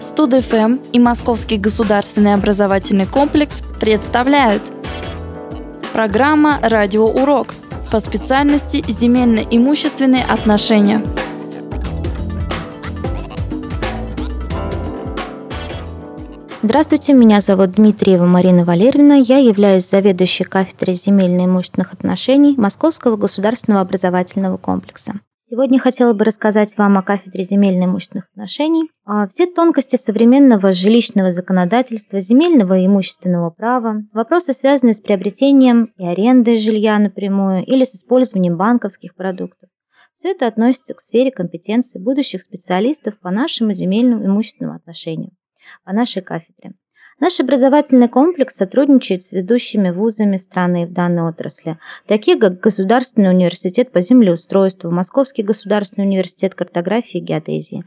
Студ-ФМ и Московский государственный образовательный комплекс представляют Программа «Радиоурок» по специальности «Земельно-имущественные отношения». Здравствуйте, меня зовут Дмитриева Марина Валерьевна. Я являюсь заведующей кафедрой земельно-имущественных отношений Московского государственного образовательного комплекса. Сегодня хотела бы рассказать вам о кафедре земельно-имущественных отношений. Все тонкости современного жилищного законодательства, земельного и имущественного права, вопросы, связанные с приобретением и арендой жилья напрямую или с использованием банковских продуктов. Все это относится к сфере компетенции будущих специалистов по нашим земельным имущественным отношениям, по нашей кафедре. Наш образовательный комплекс сотрудничает с ведущими вузами страны в данной отрасли, такие как Государственный университет по землеустройству, Московский государственный университет картографии и геодезии.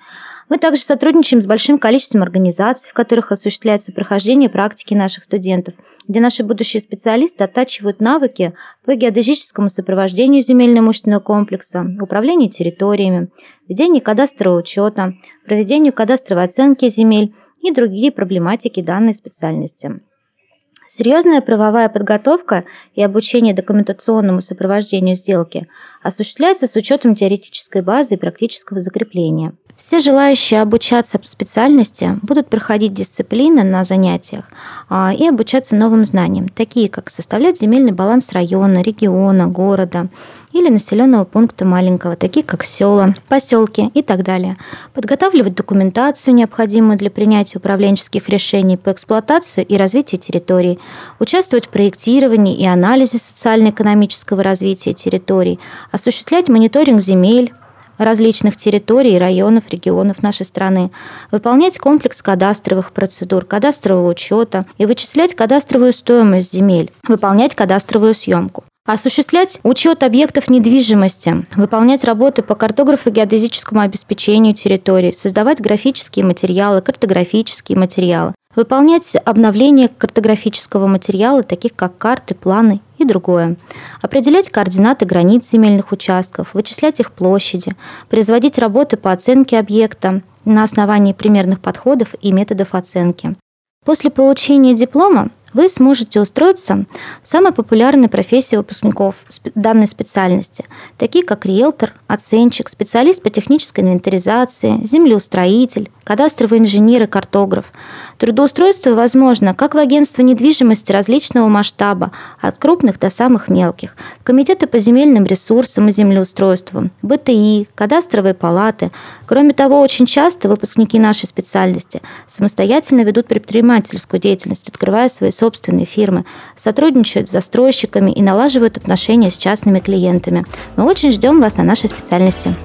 Мы также сотрудничаем с большим количеством организаций, в которых осуществляется прохождение практики наших студентов, где наши будущие специалисты оттачивают навыки по геодезическому сопровождению земельно-имущественного комплекса, управлению территориями, ведению кадастрового учета, проведению кадастровой оценки земель и другие проблематики данной специальности. Серьезная правовая подготовка и обучение документационному сопровождению сделки осуществляется с учетом теоретической базы и практического закрепления. Все желающие обучаться по специальности будут проходить дисциплины на занятиях а, и обучаться новым знаниям, такие как составлять земельный баланс района, региона, города или населенного пункта маленького, такие как села, поселки и так далее. Подготавливать документацию, необходимую для принятия управленческих решений по эксплуатации и развитию территорий, участвовать в проектировании и анализе социально-экономического развития территорий, осуществлять мониторинг земель, различных территорий, районов, регионов нашей страны, выполнять комплекс кадастровых процедур, кадастрового учета и вычислять кадастровую стоимость земель, выполнять кадастровую съемку. Осуществлять учет объектов недвижимости, выполнять работы по картографо-геодезическому обеспечению территории, создавать графические материалы, картографические материалы, выполнять обновление картографического материала, таких как карты, планы и другое, определять координаты границ земельных участков, вычислять их площади, производить работы по оценке объекта на основании примерных подходов и методов оценки. После получения диплома вы сможете устроиться в самой популярной профессии выпускников данной специальности, такие как риэлтор, оценщик, специалист по технической инвентаризации, землеустроитель, кадастровый инженер и картограф. Трудоустройство возможно как в агентство недвижимости различного масштаба, от крупных до самых мелких, в комитеты по земельным ресурсам и землеустройству, БТИ, кадастровые палаты. Кроме того, очень часто выпускники нашей специальности самостоятельно ведут предпринимательскую деятельность, открывая свои собственные фирмы, сотрудничают с застройщиками и налаживают отношения с частными клиентами. Мы очень ждем вас на нашей специальности.